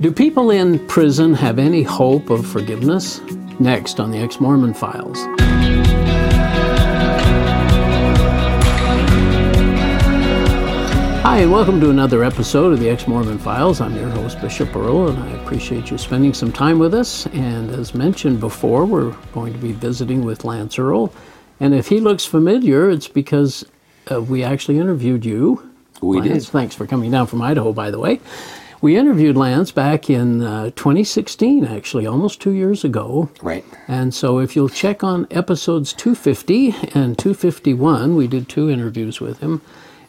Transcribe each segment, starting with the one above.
Do people in prison have any hope of forgiveness? Next on the Ex Mormon Files. Hi, and welcome to another episode of the Ex Mormon Files. I'm your host, Bishop Earl, and I appreciate you spending some time with us. And as mentioned before, we're going to be visiting with Lance Earl. And if he looks familiar, it's because uh, we actually interviewed you. We Lance, did. Thanks for coming down from Idaho, by the way. We interviewed Lance back in uh, 2016, actually, almost two years ago. Right. And so if you'll check on episodes 250 and 251, we did two interviews with him,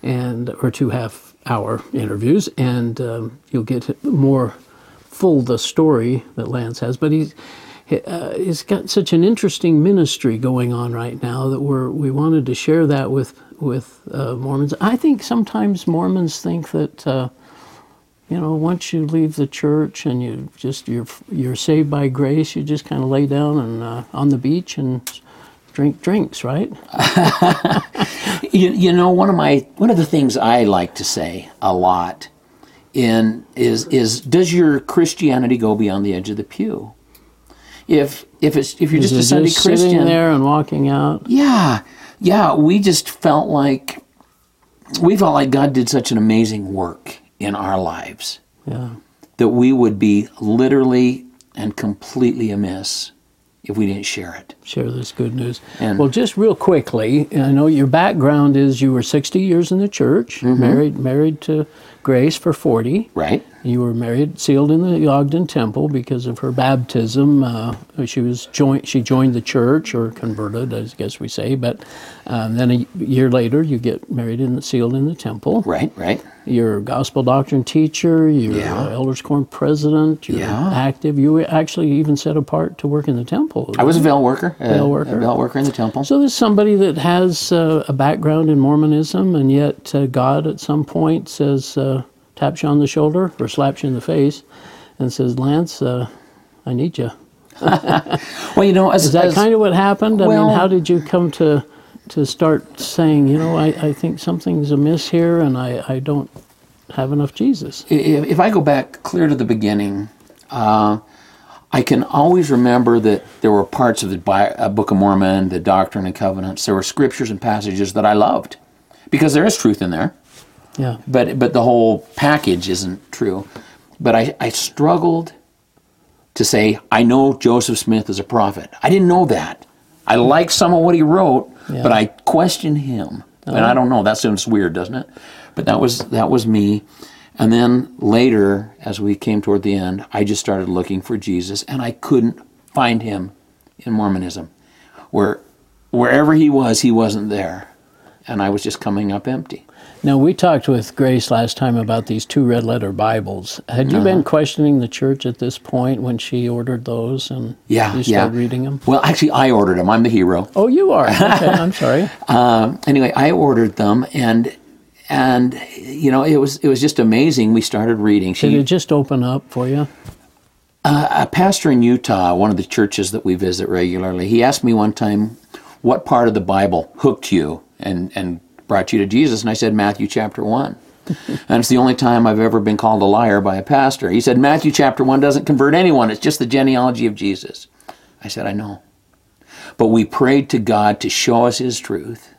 and or two half hour interviews, and um, you'll get more full the story that Lance has. But he's he- uh, he's got such an interesting ministry going on right now that we're we wanted to share that with with uh, Mormons. I think sometimes Mormons think that. You know, once you leave the church and you just you're you're saved by grace, you just kind of lay down and uh, on the beach and drink drinks, right? You, you know, one of my one of the things I like to say a lot in is is does your Christianity go beyond the edge of the pew? If if it's if you're just a Sunday just sitting Christian, there and walking out. yeah, yeah, we just felt like we felt like God did such an amazing work in our lives Yeah, that we would be literally and completely amiss if we didn't share it. share this good news. And- well, just real quickly, I know your background is you were 60 years in the church, Mm-hmm. married married to Grace for 40. Right? You were married, sealed in the Ogden Temple because of her baptism. Uh, she was joined. She joined the church or converted, I guess we say. But um, then a year later, you get married and sealed in the temple. Right? Right? You're a gospel doctrine teacher. You're Yeah. elders quorum president. You're Yeah. active. You were actually even set apart to work in the temple. I was a veil worker. uh, Veil worker. A veil worker in the temple. So there's somebody that has uh, a background in Mormonism, and yet uh, God at some point says, uh, taps you on the shoulder or slaps you in the face, and says, "Lance, uh, I need you." well, you know, as, Is that as- kind of what happened? I well- mean, how did you come to to start saying, you know, I, I think something's amiss here, and I, I don't have enough Jesus? i- if I go back clear to the beginning, uh, I can always remember that there were parts of the Bi- uh, Book of Mormon, the Doctrine and Covenants. There were scriptures and passages that I loved because there is truth in there, Yeah. but but the whole package isn't true. But I, I struggled to say I know Joseph Smith is a prophet. I didn't know that. I like some of what he wrote, Yeah. but I questioned him. And I oh. don't know. That sounds weird, doesn't it? But that was that was me. And then later, as we came toward the end, I just started looking for Jesus, and I couldn't find him in Mormonism. Where wherever he was, he wasn't there, and I was just coming up empty. Now we talked with Grace last time about these two red letter Bibles. Had Uh-huh. you been questioning the church at this point when she ordered those and Yeah, you yeah. started reading them? Well, actually, I ordered them. I'm the hero. Oh, you are. Okay, I'm sorry. Um, anyway, I ordered them, and and you know it was it was just amazing. We started reading. Did She, it just open up for you? a pastor in Utah, one of the churches that we visit regularly, he asked me one time, "What part of the Bible hooked you and and brought you to Jesus?" And I said, "Matthew chapter one." and it's the only time I've ever been called a liar by a pastor. He said, "Matthew chapter one doesn't convert anyone. It's just the genealogy of Jesus." I said, "I know." But we prayed to God to show us His truth.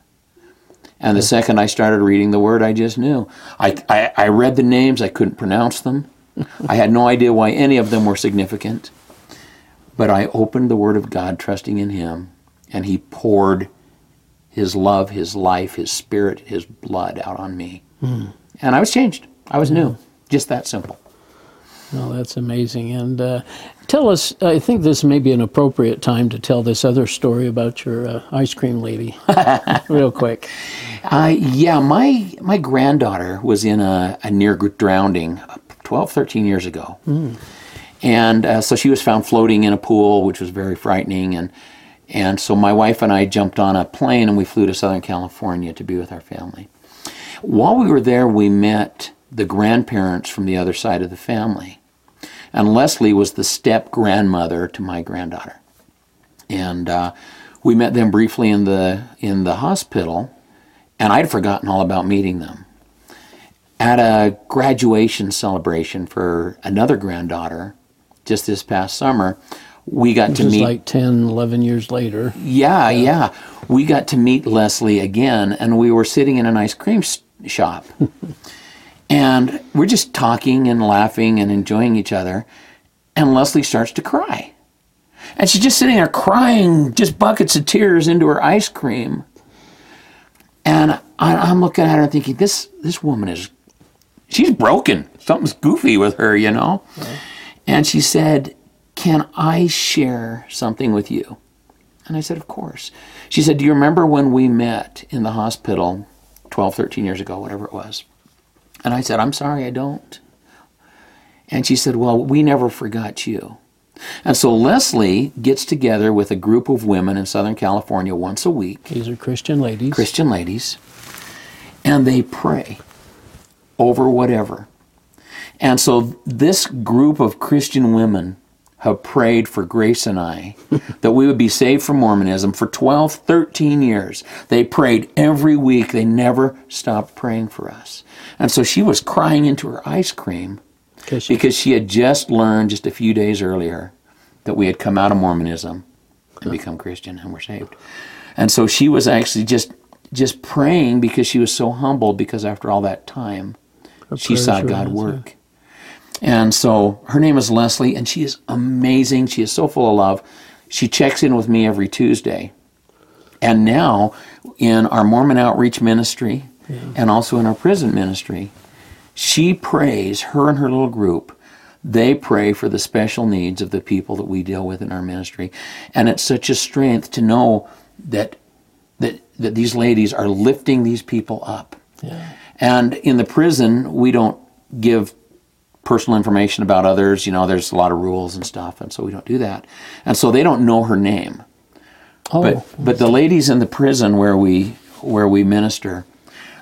And the second I started reading the Word, I just knew. I, I, I read the names, I couldn't pronounce them. I had no idea why any of them were significant. But I opened the Word of God, trusting in Him, and He poured His love, His life, His Spirit, His blood out on me. And I was changed. I was new. Just that simple. Well, that's amazing. And uh, tell us, I think this may be an appropriate time to tell this other story about your uh, ice cream lady, real quick. Uh, yeah, my my granddaughter was in a, a near drowning 12, 13 years ago. And uh, so she was found floating in a pool, which was very frightening. And, and so my wife and I jumped on a plane and we flew to Southern California to be with our family. While we were there, we met the grandparents from the other side of the family. And Leslie was the step grandmother to my granddaughter. And uh, we met them briefly in the, in the hospital and I'd forgotten all about meeting them. at a graduation celebration for another granddaughter just this past summer, we got to meet. like 10, 11 years later. yeah, yeah, We got to meet Leslie again, and we were sitting in an ice cream shop. and we're just talking and laughing and enjoying each other. And Leslie starts to cry. And she's just sitting there crying, just buckets of tears into her ice cream. And I, I'm looking at her thinking, this, this woman is, she's broken. Something's goofy with her, you know? And she said, Can I share something with you? And I said, Of course. She said, Do you remember when we met in the hospital 12, 13 years ago, whatever it was? And I said, I'm sorry, I don't. And she said, Well, we never forgot you. And so Leslie gets together with a group of women in Southern California once a week, These are Christian ladies. Christian ladies, and they pray over whatever. And so this group of Christian women have prayed for Grace and I that we would be saved from Mormonism for 12, 13 years. They prayed every week. They never stopped praying for us. And so she was crying into her ice cream she- because she had just learned just a few days earlier that we had come out of Mormonism and become Christian and were saved. And so she was actually just just praying because she was so humbled because after all that time she saw God work. And so her name is Leslie, and she is amazing. She is so full of love. She checks in with me every Tuesday. And now, in our Mormon outreach ministry and also in our prison ministry, she prays, her and her little group, they pray for the special needs of the people that we deal with in our ministry. And it's such a strength to know that, that, that these ladies are lifting these people up. Yeah. And in the prison, we don't give personal information about others. You know, there's a lot of rules and stuff, and so we don't do that. And so they don't know her name. Oh, But but the ladies in the prison where we where we minister,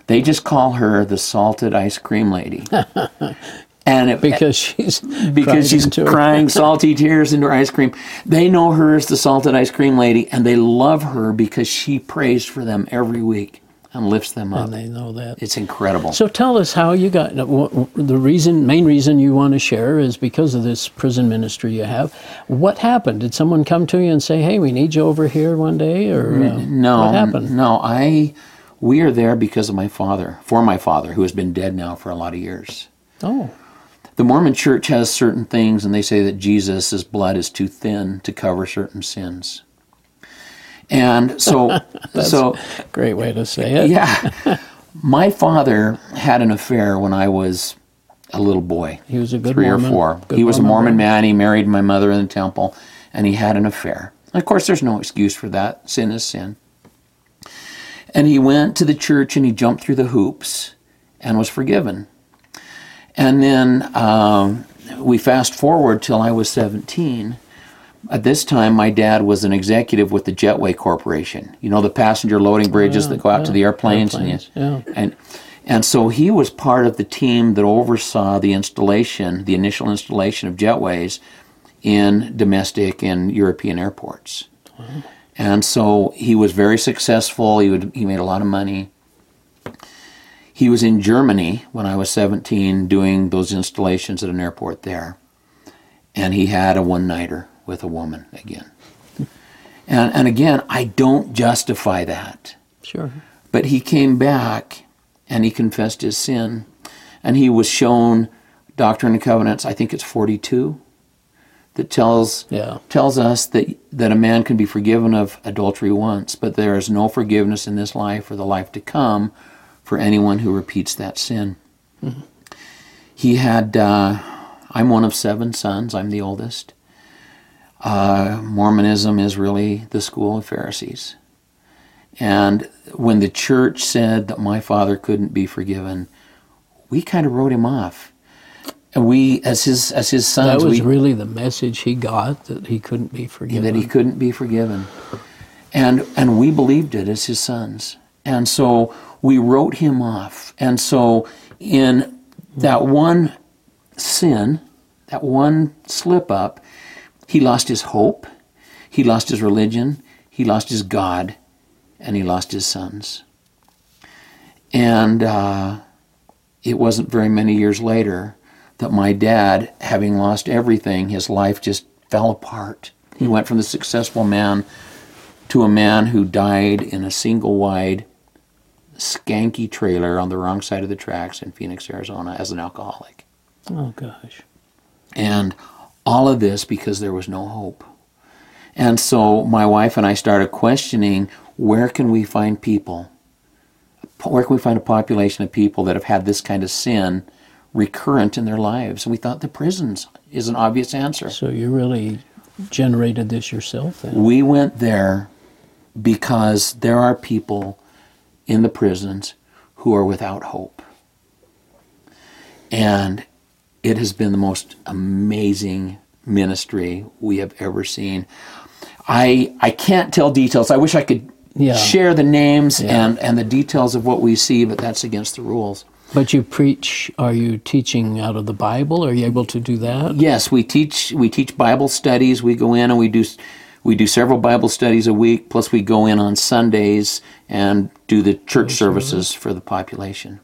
they just call her the salted ice cream lady. and it, because she's because she's crying salty tears into her ice cream. They know her as the salted ice cream lady, and they love her because she prays for them every week and lifts them up. and they know that. It's incredible. So tell us how you got the reason, main reason you want to share is because of this prison ministry you have. What happened? Did someone come to you and say, "Hey, we need you over here one day," or uh, No, what happened? No, I. We are there because of my father, for my father, who has been dead now for a lot of years. Oh, The Mormon Church has certain things, and they say that Jesus' blood is too thin to cover certain sins. And so, so great way to say it. yeah, my father had an affair when I was a little boy. He was a good three Mormon. or four. Good he was a Mormon Mormon man. He married my mother in the temple, and he had an affair. Of course, there's no excuse for that. Sin is sin. And he went to the church and he jumped through the hoops and was forgiven. And then um, we fast forward till I was 17. At this time, my dad was an executive with the Jetway Corporation. You know, the passenger loading bridges oh, that go out to the airplanes. Airplanes, and, yeah. and and so he was part of the team that oversaw the installation, the initial installation of jetways in domestic and European airports. And so he was very successful. He would he made a lot of money. He was in Germany when I was 17 doing those installations at an airport there. And he had a one-nighter with a woman again. And and again, I don't justify that. Sure. But he came back and he confessed his sin. And he was shown Doctrine and Covenants, I think it's 42, that tells Yeah. tells us that, that a man can be forgiven of adultery once, but there is no forgiveness in this life or the life to come for anyone who repeats that sin. He had, uh, I'm one of seven sons, I'm the oldest. Uh, Mormonism is really the school of Pharisees. And when the church said that my father couldn't be forgiven, we kind of wrote him off. And we, as his as his sons, That was we, really the message he got that he couldn't be forgiven. that he couldn't be forgiven. And and we believed it as his sons. And so we wrote him off. And so in that one sin, that one slip up, he lost his hope, he lost his religion, he lost his God, and he lost his sons. And uh, it wasn't very many years later that my dad, having lost everything, his life just fell apart. He went from the successful man to a man who died in a single wide, skanky trailer on the wrong side of the tracks in Phoenix, Arizona, as an alcoholic. Oh, gosh. And all of this because there was no hope. And so my wife and I started questioning where can we find people? Where can we find a population of people that have had this kind of sin recurrent in their lives? And we thought the prisons is an obvious answer. So you really generated this yourself then? We went there because there are people in the prisons who are without hope. And it has been the most amazing ministry we have ever seen. I I can't tell details. I wish I could Yeah. share the names Yeah. and, and the details of what we see, but that's against the rules. But you preach, are you teaching out of the Bible? Are you able to do that? Yes, we teach we teach Bible studies. We go in and we do we do several Bible studies a week. Plus, we go in on Sundays and do the church services for the population.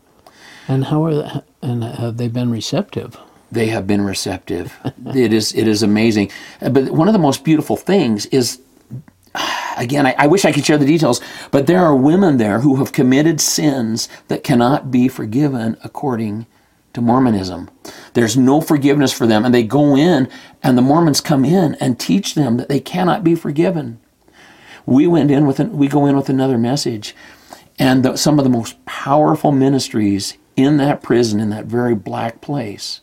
And how are the, and have they been receptive? They have been receptive. it is it is amazing. Uh, But one of the most beautiful things is. Again, I, I wish I could share the details, but there are women there who have committed sins that cannot be forgiven according to Mormonism. There's no forgiveness for them, and they go in, and the Mormons come in and teach them that they cannot be forgiven. We went in with an, we go in with another message, and the, some of the most powerful ministries in that prison, in that very black place,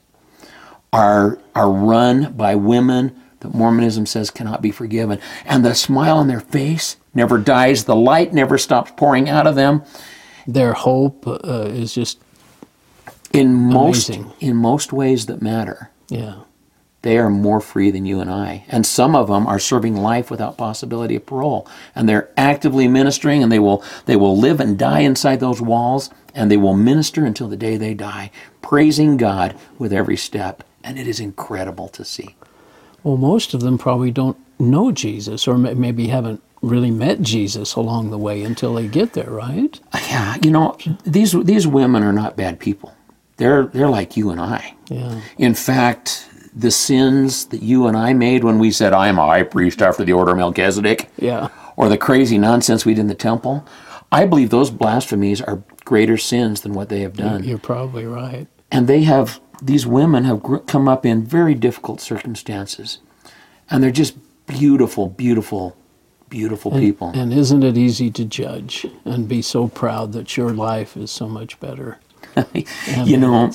are are run by women that Mormonism says cannot be forgiven, and the smile on their face never dies. The light never stops pouring out of them. Their hope uh, is just, In most Amazing. in most ways that matter. yeah. They are more free than you and I. And some of them are serving life without possibility of parole. And they're actively ministering and they will they will live and die inside those walls and they will minister until the day they die, praising God with every step. And it is incredible to see. Well, most of them probably don't know Jesus or maybe haven't really met Jesus along the way until they get there, right? Yeah, you know, these these women are not bad people. They're they're like you and I. Yeah. In fact, the sins that you and I made when we said, I am a high priest after the order of Melchizedek, Yeah. or the crazy nonsense we did in the temple, I believe those blasphemies are greater sins than what they have done. You're probably right. And they have, these women have gr- come up in very difficult circumstances. And they're just beautiful, beautiful, beautiful people. And isn't it easy to judge and be so proud that your life is so much better? you know,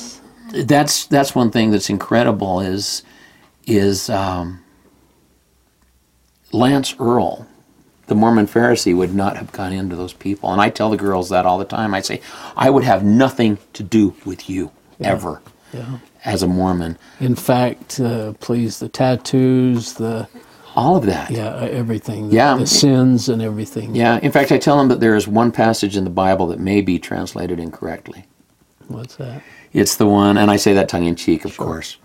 that's that's one thing that's incredible is is um, Lance Earl, the Mormon Pharisee, would not have gone into those people. And I tell the girls that all the time. I say, I would have nothing to do with you ever Yeah. as a Mormon. In fact, uh, please, the tattoos, the All of that. yeah, everything, the, Yeah. the sins and everything. Yeah, in fact, I tell them that there is one passage in the Bible that may be translated incorrectly. What's that? It's the one, and I say that tongue in cheek, of course,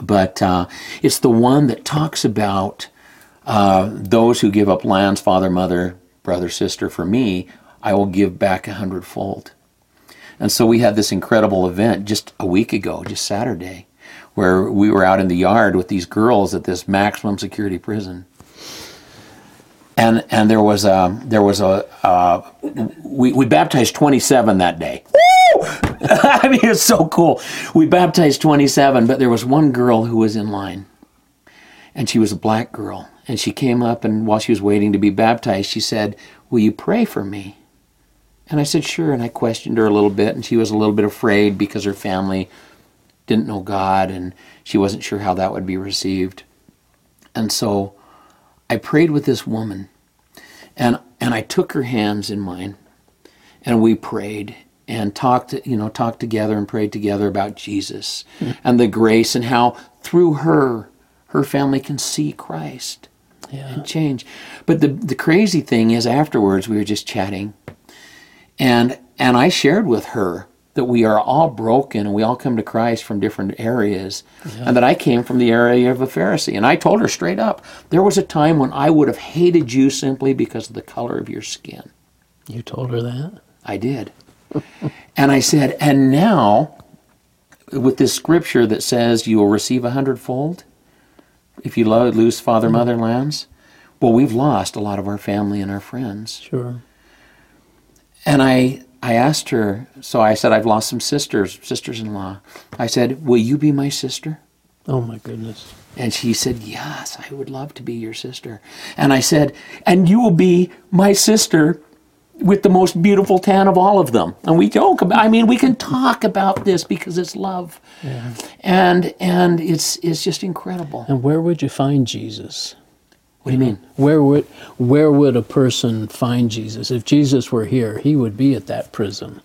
but uh, it's the one that talks about uh, those who give up lands, father, mother, brother, sister, for me, I will give back a hundredfold. And so we had this incredible event just a week ago, just Saturday, where we were out in the yard with these girls at this maximum security prison. And, and there was a there was a uh, we, we baptized 27 that day. I mean, it's so cool. We baptized 27, but there was one girl who was in line. And she was a black girl. And she came up, and while she was waiting to be baptized, she said, Will you pray for me? And I said, Sure. And I questioned her a little bit, and she was a little bit afraid because her family didn't know God, and she wasn't sure how that would be received. And so I prayed with this woman, and, and I took her hands in mine, and we prayed and talked you know talked together and prayed together about Jesus hmm. and the grace and how through her her family can see Christ Yeah. and change but the the crazy thing is afterwards we were just chatting and and I shared with her that we are all broken and we all come to Christ from different areas and that I came from the area of a Pharisee and I told her straight up there was a time when I would have hated you simply because of the color of your skin You told her that? I did and I said, and now, with this scripture that says you will receive a hundredfold if you lo- lose father, mm-hmm. mother, lands, well, we've lost a lot of our family and our friends. Sure. And I, I asked her, so I said, I've lost some sisters, sisters in law. I said, Will you be my sister? Oh my goodness. And she said, Yes, I would love to be your sister. And I said, And you will be my sister with the most beautiful tan of all of them. And we joke about I mean, we can talk about this because it's love. Yeah. And and it's it's just incredible. And where would you find Jesus? What do you mean? Where would where would a person find Jesus? If Jesus were here, he would be at that prison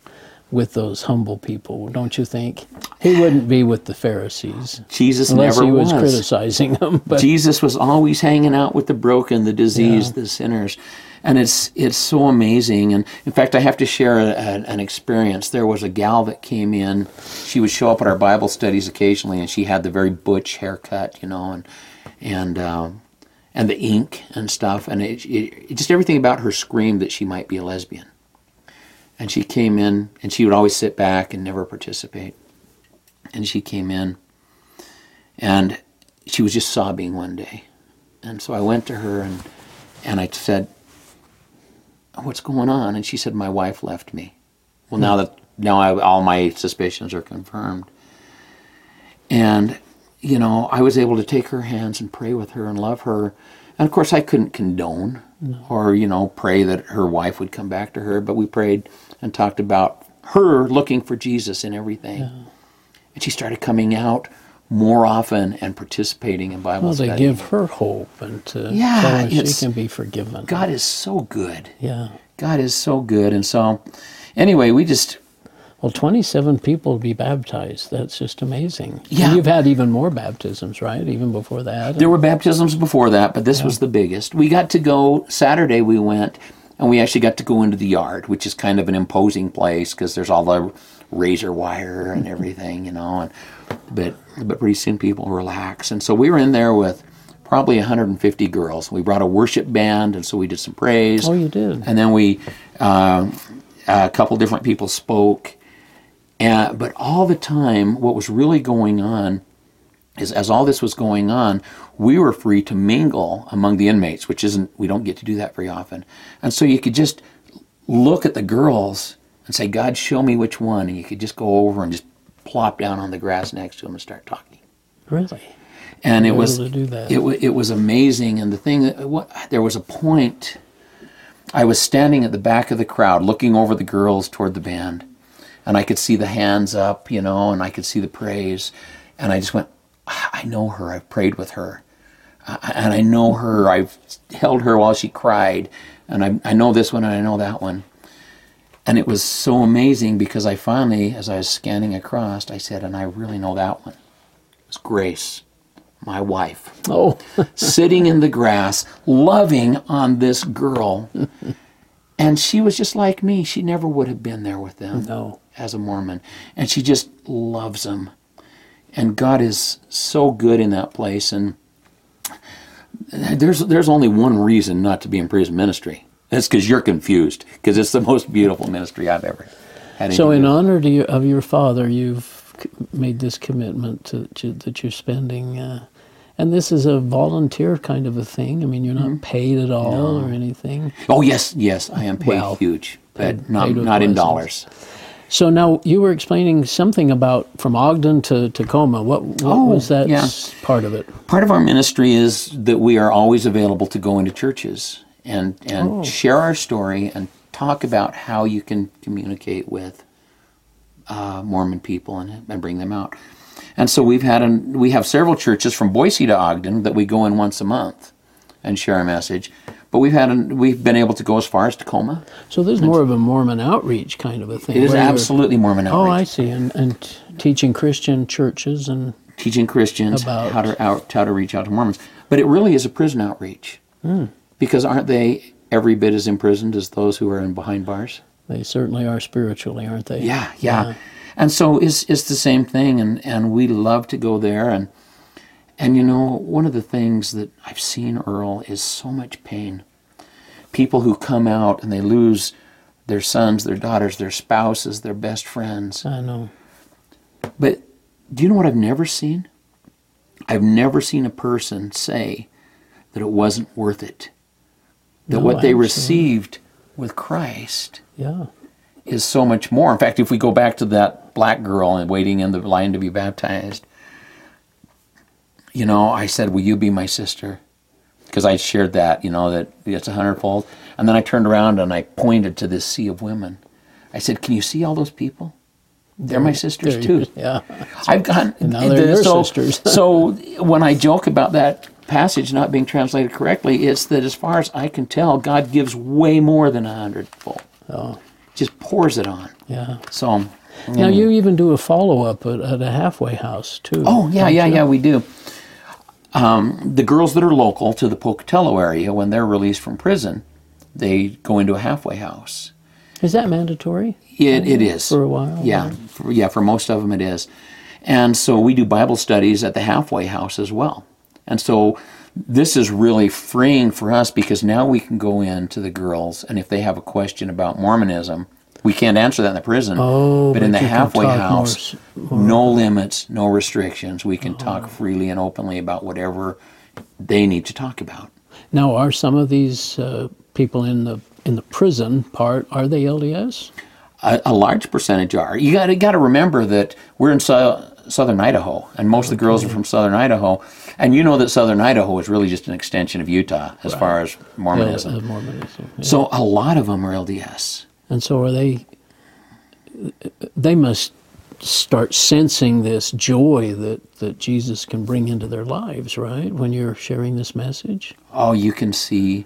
with those humble people, don't you think? He wouldn't be with the Pharisees Jesus unless never he was, was. criticizing them. But Jesus was always hanging out with the broken, the diseased, the sinners. And it's it's so amazing. And in fact, I have to share a, a- an experience. There was a gal that came in. She would show up at our Bible studies occasionally, and she had the very butch haircut, you know, and and um, and the ink and stuff, and it, it, just everything about her screamed that she might be a lesbian. And she came in, and she would always sit back and never participate. And she came in, and she was just sobbing one day. And so I went to her and and I said, "What's going on?" And she said, "My wife left me." Well, now that now I, all my suspicions are confirmed. And you know, I was able to take her hands and pray with her and love her. And of course, I couldn't condone mm-hmm. or you know pray that her wife would come back to her, but we prayed and talked about her looking for Jesus in everything. And she started coming out more often and participating in Bible well, they study. give her hope and to Yeah, she can be forgiven. God is so good. Yeah. God is so good. And so, anyway, we just, Well, 27 people be baptized. That's just amazing. And Yeah. you've had even more baptisms, right? Even before that. there were baptisms before that, but this was the biggest. We got to go, Saturday we went, and we actually got to go into the yard, which is kind of an imposing place because there's all the razor wire and everything, you know. And but but pretty soon people relax, and so we were in there with probably 150 girls. We brought a worship band, and so we did some praise. Oh, you did? And then we, uh, a couple different people spoke, and but all the time, what was really going on is as all this was going on, we were free to mingle among the inmates, which isn't we don't get to do that very often. And so you could just look at the girls and say, "God, show me which one," and you could just go over and just plop down on the grass next to them and start talking. Really? And it was able to do that. it wa- it was amazing. And the thing that what there was a point. I was standing at the back of the crowd, looking over the girls toward the band, and I could see the hands up, you know, and I could see the praise, and I just went, "Ah, I know her. I've prayed with her, I- and I know her. I've held her while she cried, and I, I know this one and I know that one. And it was so amazing because I finally, as I was scanning across, I said, and I really know that one. It was Grace, my wife Oh, sitting in the grass, loving on this girl. And she was just like me. She never would have been there with them no. As a Mormon. And she just loves them. And God is so good in that place. And there's, there's only one reason not to be in prison ministry. That's because you're confused, because it's the most beautiful ministry I've ever had. So, in honor to your, of your father, you've made this commitment to, to that you're spending, uh, and this is a volunteer kind of a thing. I mean, you're Mm-hmm. not paid at all or anything. oh yes, yes, I am paid Well, huge, but paid- not paid not in dollars. So now you were explaining something about from Ogden to Tacoma. What, what Oh, was that yeah. part of it? Part of our ministry is that we are always available to go into churches and and Oh. share our story and talk about how you can communicate with uh, Mormon people and, and bring them out. And so we've had an, we have several churches from Boise to Ogden that we go in once a month and share a message. But we've had an, we've been able to go as far as Tacoma. So there's more of a Mormon outreach kind of a thing. It is absolutely Mormon outreach. Oh, I see, and, and teaching Christian churches and teaching Christians About- how to out, how to reach out to Mormons. But it really is a prison outreach Hmm. because aren't they every bit as imprisoned as those who are in behind bars? they certainly are spiritually, aren't they? Yeah, yeah. And so it's it's the same thing, and and we love to go there, and and you know one of the things that I've seen Earl is so much pain. People who come out and they lose their sons, their daughters, their spouses, their best friends. I know. But do you know what I've never seen? I've never seen a person say that it wasn't worth it. That No, what they absolutely. received with Christ Yeah. is so much more. In fact, if we go back to that black girl and waiting in the line to be baptized, you know, I said, Will you be my sister? Because I shared that, you know, that it's a hundredfold. And then I turned around and I pointed to this sea of women. I said, Can you see all those people? They're my sisters too. Yeah. I've. And now they're your so, sisters. so when I joke about that passage not being translated correctly, it's that as far as I can tell, God gives way more than a hundredfold. Oh, Just pours it on. yeah. So. Now you even do a follow up at, at a halfway house too. Oh yeah, yeah, you? yeah. We do. Um, the girls that are local to the Pocatello area, when they're released from prison, they go into a halfway house. Is that mandatory It, it is for a while? Yeah, for, yeah. For most of them, it is. And so we do Bible studies at the halfway house as well. And so this is really freeing for us because now we can go in to the girls, and if they have a question about Mormonism, we can't answer that in the prison. Oh, but in the halfway talk more house, no limits, no restrictions. We can Oh. talk freely and openly about whatever they need to talk about. Now, are some of these uh, people in the in the prison part are they LDS? a, a large percentage are. You got got to remember that we're in so, southern Idaho, and most of the girls are from southern Idaho, and you know that southern Idaho is really just an extension of Utah as far as Mormonism. Uh, Mormonism. yeah. So a lot of them are LDS. And so are they? They must start sensing this joy that that Jesus can bring into their lives, right? When you're sharing this message. Oh, you can see.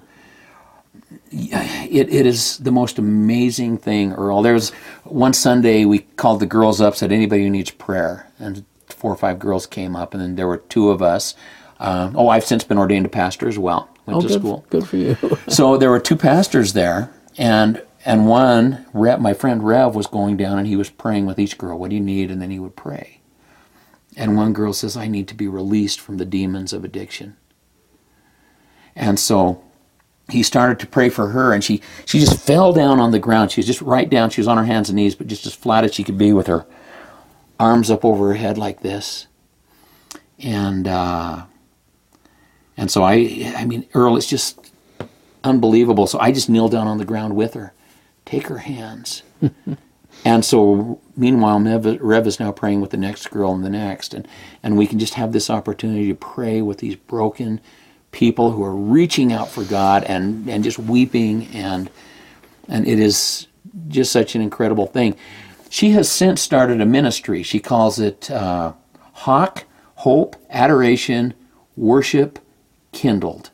It, it is the most amazing thing, Earl. There was one Sunday we called the girls up, said anybody who needs prayer, and four or five girls came up, and then there were two of us. Um, oh, I've since been ordained a pastor as well. Went Oh, to good, school. good for you. so there were two pastors there, and and one, my friend Rev, was going down and he was praying with each girl, "What do you need?" And then he would pray. And one girl says, "I need to be released from the demons of addiction." And so he started to pray for her, and she she just fell down on the ground. She was just right down. She was on her hands and knees, but just as flat as she could be, with her arms up over her head like this. And uh, and so I, I mean, Earl, it's just unbelievable. So I just kneel down on the ground with her, take her hands. and so meanwhile, Rev, is now praying with the next girl and the next. And, and we can just have this opportunity to pray with these broken people who are reaching out for God and, and just weeping. And, and it is just such an incredible thing. She has since started a ministry. She calls it uh, Hawk, Hope, Adoration, Worship, Kindled.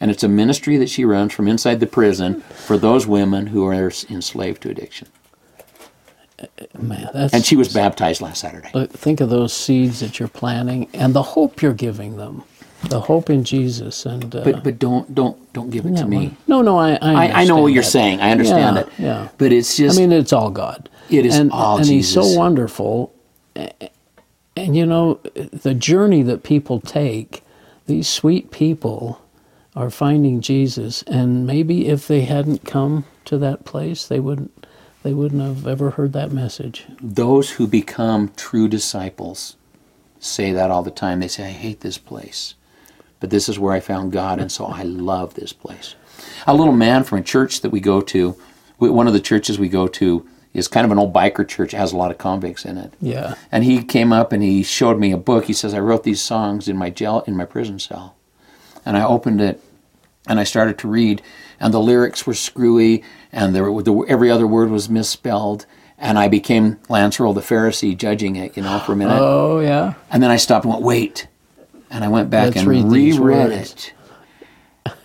And it's a ministry that she runs from inside the prison for those women who are enslaved to addiction. Man, that's And she was baptized last Saturday. Think of those seeds that you're planting and the hope you're giving them, the hope in Jesus. And uh, But but don't don't don't give it to me. No, no, I I, I, I know what you're saying. I understand Yeah, it. yeah. But it's just. I mean, it's all God. It is and, all and He's so wonderful. And you know, the journey that people take, these sweet people are finding Jesus, and maybe if they hadn't come to that place, they wouldn't. They wouldn't have ever heard that message. those who become true disciples say that all the time. They say, I hate this place. But this is where I found God, and so I love this place. A little man from a church that we go to, one of the churches we go to, is kind of an old biker church, it has a lot of convicts in it. Yeah. And he came up and he showed me a book. He says, I wrote these songs in my jail, in my prison cell. And I opened it and I started to read, and the lyrics were screwy, and there were, the, every other word was misspelled. And I became Lance Earl the Pharisee, judging it, you know, for a minute. Oh yeah. And then I stopped and went, wait. And I went back Let's and these reread it.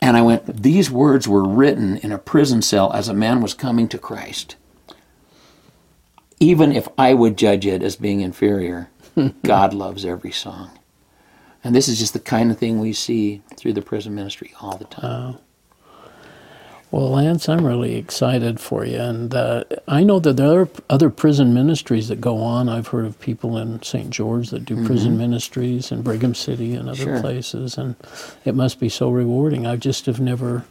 And I went, these words were written in a prison cell as a man was coming to Christ. Even if I would judge it as being inferior, God loves every song. And this is just the kind of thing we see through the prison ministry all the time. Well, Lance, I'm really excited for you, and uh, I know that there are other prison ministries that go on. I've heard of people in St. George that do prison ministries in Brigham City and other Mm-hmm. Sure. places, and it must be so rewarding. I just have never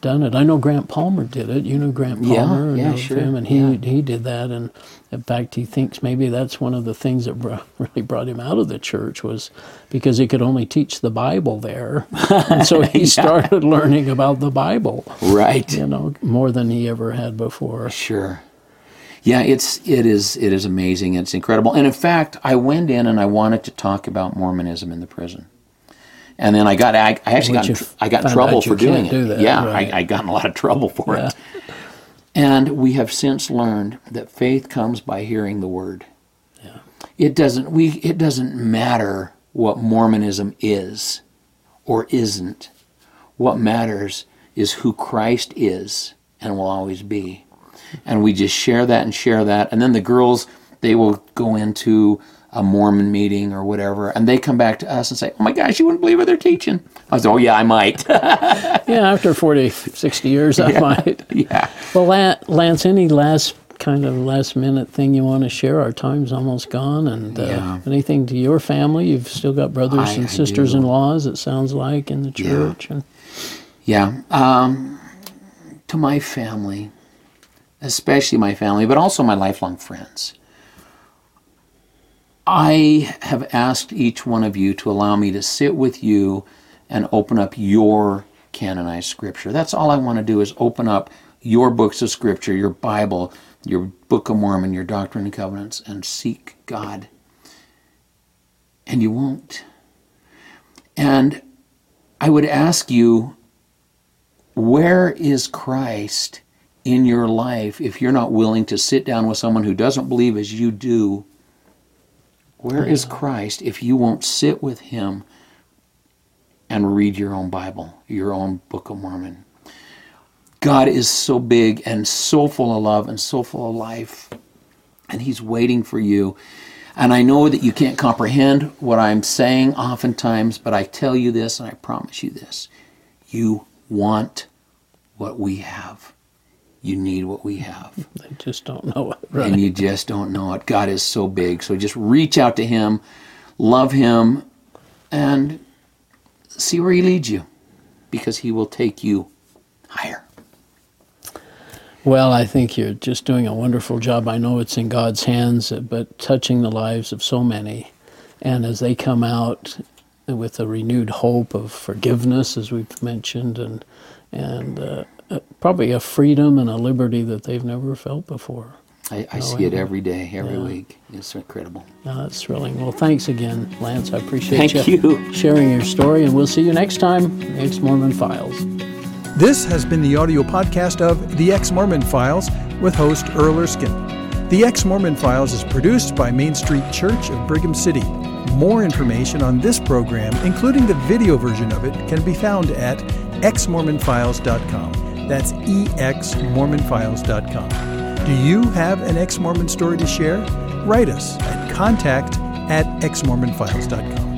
done it. I know Grant Palmer did it. You know Grant Palmer, yeah, know sure, him, and he yeah. he did that. And in fact, he thinks maybe that's one of the things that br- really brought him out of the church was because he could only teach the Bible there, and so he started learning about the Bible. Right. You know, more than he ever had before. Sure. Yeah, it's it is it is amazing. It's incredible. And in fact, I went in and I wanted to talk about Mormonism in the prison. And then I got I, I actually Which got you in tr- I got in trouble for doing it. do that, yeah, right. I, I got in a lot of trouble for Yeah. it. And we have since learned that faith comes by hearing the word. Yeah. It doesn't we it doesn't matter what Mormonism is or isn't. What matters is who Christ is and will always be. And we just share that and share that. And then the girls, they will go into a Mormon meeting or whatever, and they come back to us and say, Oh my gosh, you wouldn't believe what they're teaching. I was, Oh, yeah, I might. Yeah, after 40, 60 years, I might. yeah. Well, Lance, any last kind of last minute thing you want to share? Our time's almost gone, and uh, Yeah. anything to your family? You've still got brothers I- and sisters in laws. It sounds like in the Yeah. church. And Yeah. Um, to my family, especially my family, but also my lifelong friends, I have asked each one of you to allow me to sit with you and open up your canonized scripture. That's all I want to do is open up your books of scripture, your Bible, your Book of Mormon, your Doctrine and Covenants, and seek God. And you won't. And I would ask you where is Christ in your life if you're not willing to sit down with someone who doesn't believe as you do? Where is Christ if you won't sit with him and read your own Bible, your own Book of Mormon? God is so big and so full of love and so full of life, and He's waiting for you. And I know that you can't comprehend what I'm saying oftentimes, but I tell you this and I promise you this. You want what we have. You need what we have. they just don't know it. Right. And you just don't know it. God is so big. So just reach out to Him, love Him, and see where He leads you because He will take you higher. Well, I think you're just doing a wonderful job. I know it's in God's hands, but touching the lives of so many. And as they come out with a renewed hope of forgiveness, as we've mentioned, and, and uh, uh, probably a freedom and a liberty that they've never felt before. I, I No, see it every day, every yeah. week. It's incredible. Now, that's thrilling. Well, thanks again, Lance. I appreciate Thank you, you. sharing your story, and we'll see you next time, Ex Mormon Files. This has been the audio podcast of The Ex Mormon Files with host Earl Erskine. The Ex Mormon Files is produced by Main Street Church of Brigham City. More information on this program, including the video version of it, can be found at exmormonfiles.com. That's exmormonfiles.com. Do you have an ex Mormon story to share? Write us at contact at exmormonfiles.com.